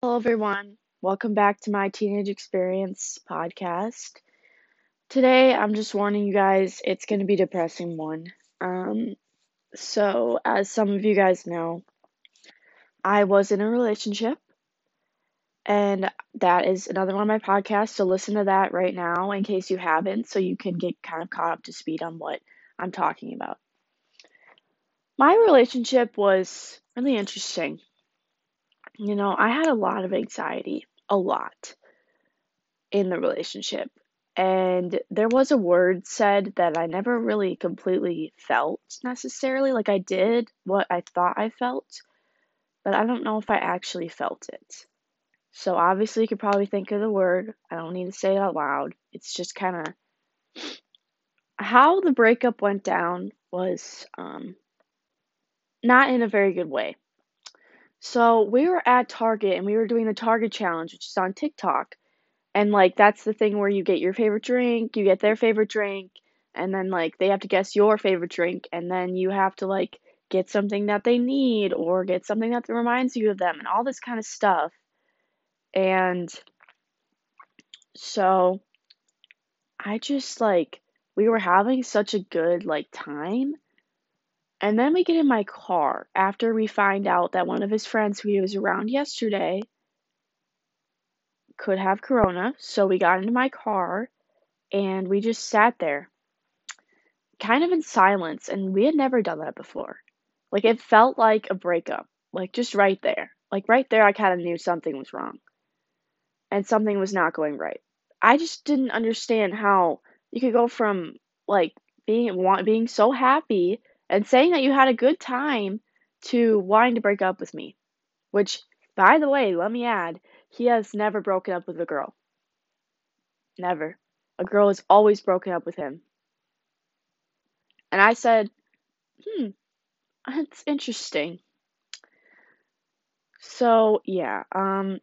Hello, everyone. Welcome back to my Teenage Experience podcast. Today, I'm just warning you guys, it's going to be a depressing one. Um, so, as some of you guys know, I was in a relationship, and that is another one of my podcasts. So, listen to that right now in case you haven't, so you can get kind of caught up to speed on what I'm talking about. My relationship was really interesting. You know, I had a lot of anxiety, a lot in the relationship. And there was a word said that I never really completely felt necessarily. Like I did what I thought I felt, but I don't know if I actually felt it. So obviously, you could probably think of the word. I don't need to say it out loud. It's just kind of how the breakup went down was um, not in a very good way. So we were at Target and we were doing the Target challenge, which is on TikTok. And like that's the thing where you get your favorite drink, you get their favorite drink, and then like they have to guess your favorite drink, and then you have to like get something that they need or get something that reminds you of them and all this kind of stuff. And so I just like we were having such a good like time and then we get in my car after we find out that one of his friends who he was around yesterday could have corona. So we got into my car and we just sat there kind of in silence and we had never done that before. Like it felt like a breakup. Like just right there. Like right there I kind of knew something was wrong. And something was not going right. I just didn't understand how you could go from like being want being so happy and saying that you had a good time to wanting to break up with me. Which, by the way, let me add, he has never broken up with a girl. Never. A girl has always broken up with him. And I said, hmm, that's interesting. So, yeah, um,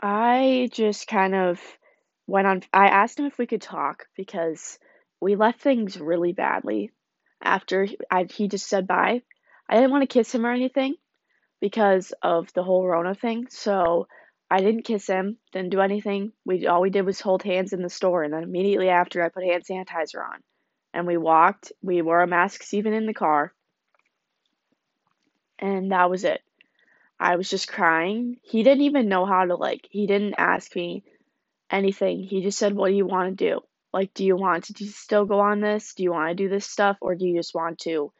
I just kind of went on. I asked him if we could talk because we left things really badly after I, he just said bye. I didn't want to kiss him or anything because of the whole Rona thing. So I didn't kiss him, didn't do anything. We all we did was hold hands in the store, and then immediately after, I put hand sanitizer on, and we walked. We wore masks even in the car, and that was it. I was just crying. He didn't even know how to like. He didn't ask me anything. He just said, "What do you want to do?" Like, do you want to still go on this? Do you want to do this stuff? Or do you just want to,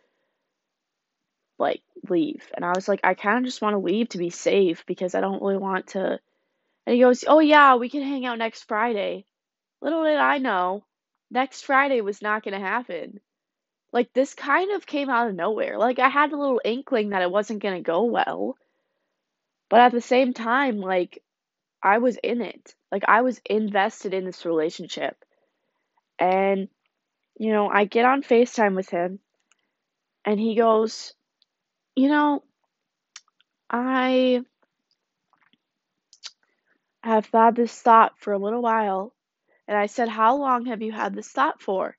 like, leave? And I was like, I kind of just want to leave to be safe because I don't really want to. And he goes, Oh, yeah, we can hang out next Friday. Little did I know, next Friday was not going to happen. Like, this kind of came out of nowhere. Like, I had a little inkling that it wasn't going to go well. But at the same time, like, I was in it. Like, I was invested in this relationship. And, you know, I get on FaceTime with him and he goes, You know, I have had this thought for a little while. And I said, How long have you had this thought for?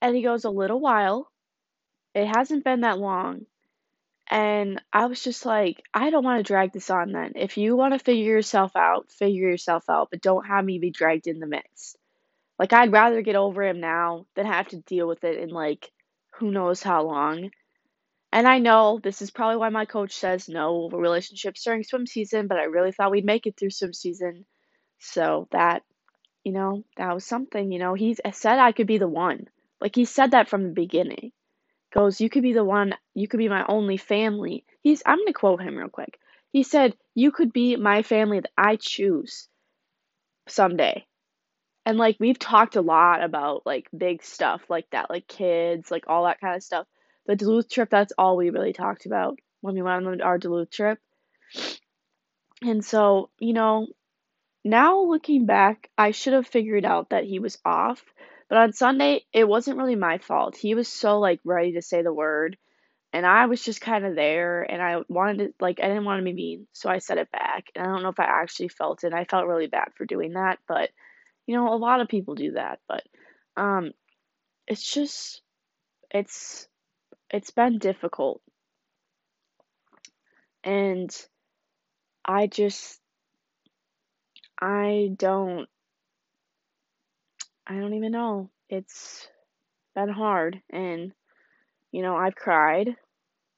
And he goes, A little while. It hasn't been that long. And I was just like, I don't want to drag this on then. If you want to figure yourself out, figure yourself out, but don't have me be dragged in the mix. Like I'd rather get over him now than have to deal with it in like who knows how long. And I know this is probably why my coach says no relationships during swim season, but I really thought we'd make it through swim season. So that, you know, that was something, you know, he said I could be the one. Like he said that from the beginning. Goes, you could be the one, you could be my only family. He's I'm going to quote him real quick. He said, "You could be my family that I choose someday." And like we've talked a lot about like big stuff like that, like kids, like all that kind of stuff. The Duluth trip, that's all we really talked about when we went on our Duluth trip. And so, you know, now looking back, I should have figured out that he was off. But on Sunday, it wasn't really my fault. He was so like ready to say the word, and I was just kind of there, and I wanted to like I didn't want to be mean, so I said it back. And I don't know if I actually felt it. I felt really bad for doing that, but you know, a lot of people do that, but um it's just it's it's been difficult. And I just I don't I don't even know. It's been hard and you know, I've cried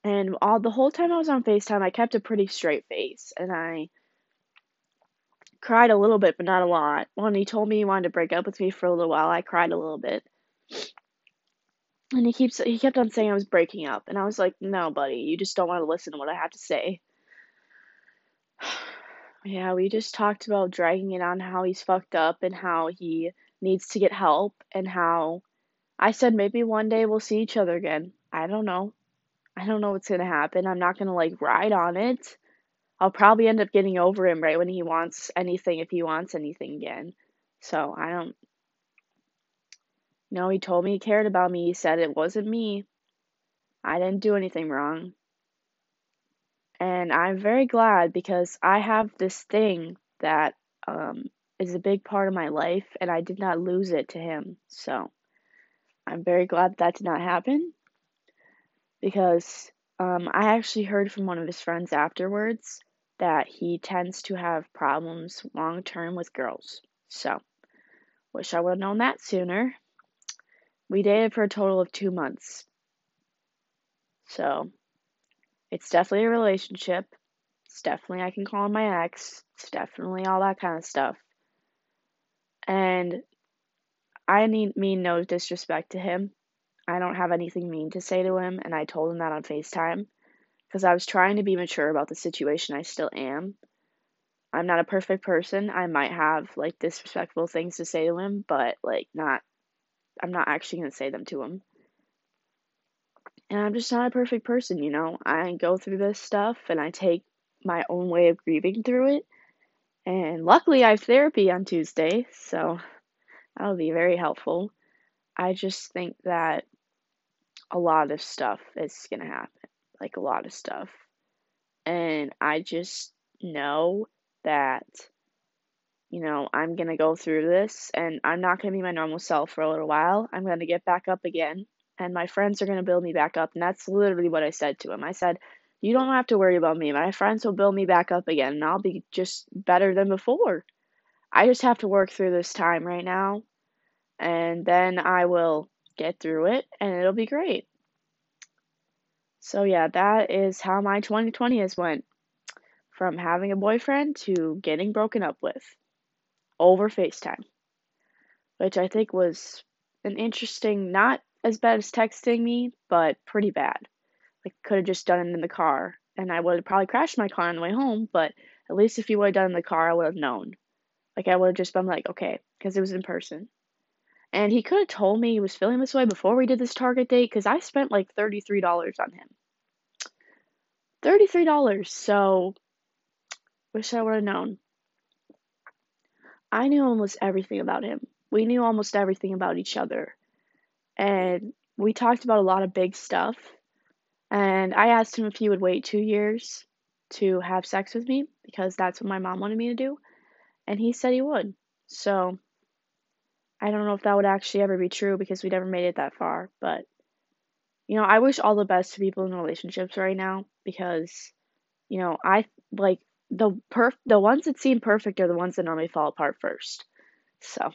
and all the whole time I was on FaceTime, I kept a pretty straight face and I cried a little bit, but not a lot. When he told me he wanted to break up with me for a little while, I cried a little bit. And he keeps he kept on saying I was breaking up, and I was like, "No, buddy, you just don't want to listen to what I have to say." yeah, we just talked about dragging it on how he's fucked up and how he needs to get help and how I said maybe one day we'll see each other again. I don't know. I don't know what's going to happen. I'm not going to like ride on it. I'll probably end up getting over him right when he wants anything if he wants anything again. So, I don't no, he told me he cared about me. He said it wasn't me. I didn't do anything wrong. And I'm very glad because I have this thing that um, is a big part of my life, and I did not lose it to him. So I'm very glad that, that did not happen because um, I actually heard from one of his friends afterwards that he tends to have problems long term with girls. So, wish I would have known that sooner. We dated for a total of two months. So, it's definitely a relationship. It's definitely, I can call him my ex. It's definitely all that kind of stuff. And I need, mean no disrespect to him. I don't have anything mean to say to him, and I told him that on FaceTime because I was trying to be mature about the situation. I still am. I'm not a perfect person. I might have like disrespectful things to say to him, but like not I'm not actually going to say them to him. And I'm just not a perfect person, you know. I go through this stuff and I take my own way of grieving through it. And luckily, I have therapy on Tuesday, so that'll be very helpful. I just think that a lot of stuff is going to happen. Like, a lot of stuff. And I just know that you know, I'm going to go through this and I'm not going to be my normal self for a little while. I'm going to get back up again and my friends are going to build me back up. And that's literally what I said to him. I said, You don't have to worry about me. My friends will build me back up again and I'll be just better than before. I just have to work through this time right now and then I will get through it and it'll be great. So, yeah, that is how my 2020 has went from having a boyfriend to getting broken up with over FaceTime, which I think was an interesting, not as bad as texting me, but pretty bad. Like, could have just done it in the car, and I would have probably crashed my car on the way home, but at least if you would have done it in the car, I would have known. Like, I would have just been like, okay, because it was in person. And he could have told me he was feeling this way before we did this Target date, because I spent like $33 on him. $33, so wish I would have known. I knew almost everything about him. We knew almost everything about each other. And we talked about a lot of big stuff. And I asked him if he would wait two years to have sex with me because that's what my mom wanted me to do. And he said he would. So I don't know if that would actually ever be true because we never made it that far. But, you know, I wish all the best to people in relationships right now because, you know, I like the perf the ones that seem perfect are the ones that normally fall apart first. So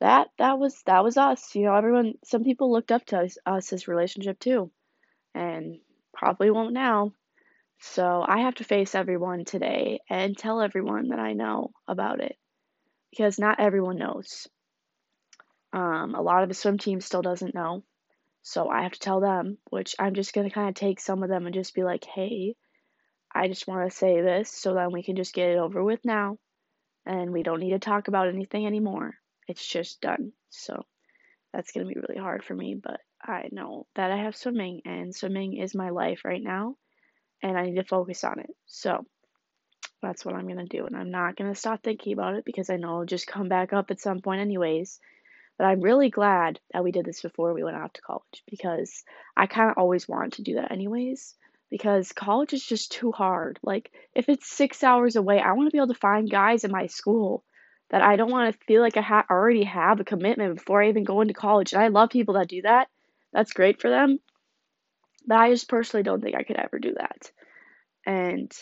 that that was that was us. You know, everyone some people looked up to us, us as relationship too. And probably won't now. So I have to face everyone today and tell everyone that I know about it. Because not everyone knows. Um, a lot of the swim team still doesn't know. So I have to tell them, which I'm just gonna kind of take some of them and just be like, hey, I just want to say this so that we can just get it over with now and we don't need to talk about anything anymore. It's just done. So that's going to be really hard for me, but I know that I have swimming and swimming is my life right now and I need to focus on it. So that's what I'm going to do. And I'm not going to stop thinking about it because I know it'll just come back up at some point, anyways. But I'm really glad that we did this before we went off to college because I kind of always wanted to do that, anyways because college is just too hard. Like, if it's six hours away, I want to be able to find guys in my school that I don't want to feel like I ha- already have a commitment before I even go into college. And I love people that do that. That's great for them. But I just personally don't think I could ever do that. And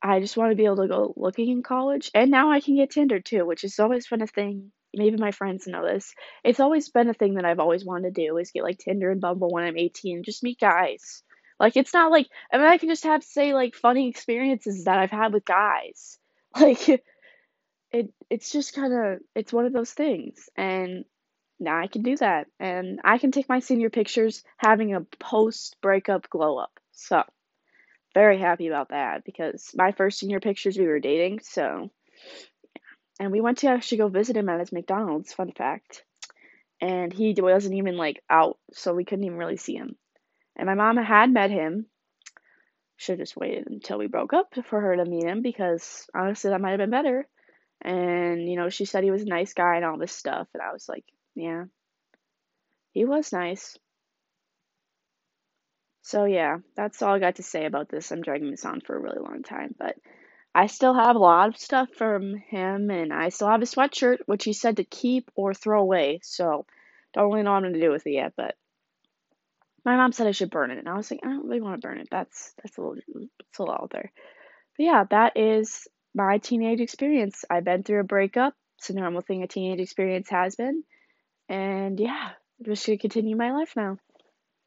I just want to be able to go looking in college. And now I can get Tinder too, which has always been a thing. Maybe my friends know this. It's always been a thing that I've always wanted to do is get like Tinder and Bumble when I'm 18 and just meet guys. Like it's not like I mean I can just have say like funny experiences that I've had with guys. Like it it's just kind of it's one of those things and now I can do that and I can take my senior pictures having a post breakup glow up. So very happy about that because my first senior pictures we were dating, so and we went to actually go visit him at his McDonald's, fun fact. And he wasn't even like out, so we couldn't even really see him. And my mom had met him. Should have just waited until we broke up for her to meet him because honestly that might have been better. And you know, she said he was a nice guy and all this stuff, and I was like, yeah. He was nice. So yeah, that's all I got to say about this. I'm dragging this on for a really long time, but I still have a lot of stuff from him, and I still have a sweatshirt, which he said to keep or throw away. So don't really know what I'm gonna do with it yet, but my mom said I should burn it, and I was like, I don't really want to burn it. That's that's a little it's a little out there. But yeah, that is my teenage experience. I've been through a breakup. It's a normal thing a teenage experience has been, and yeah, I'm just gonna continue my life now.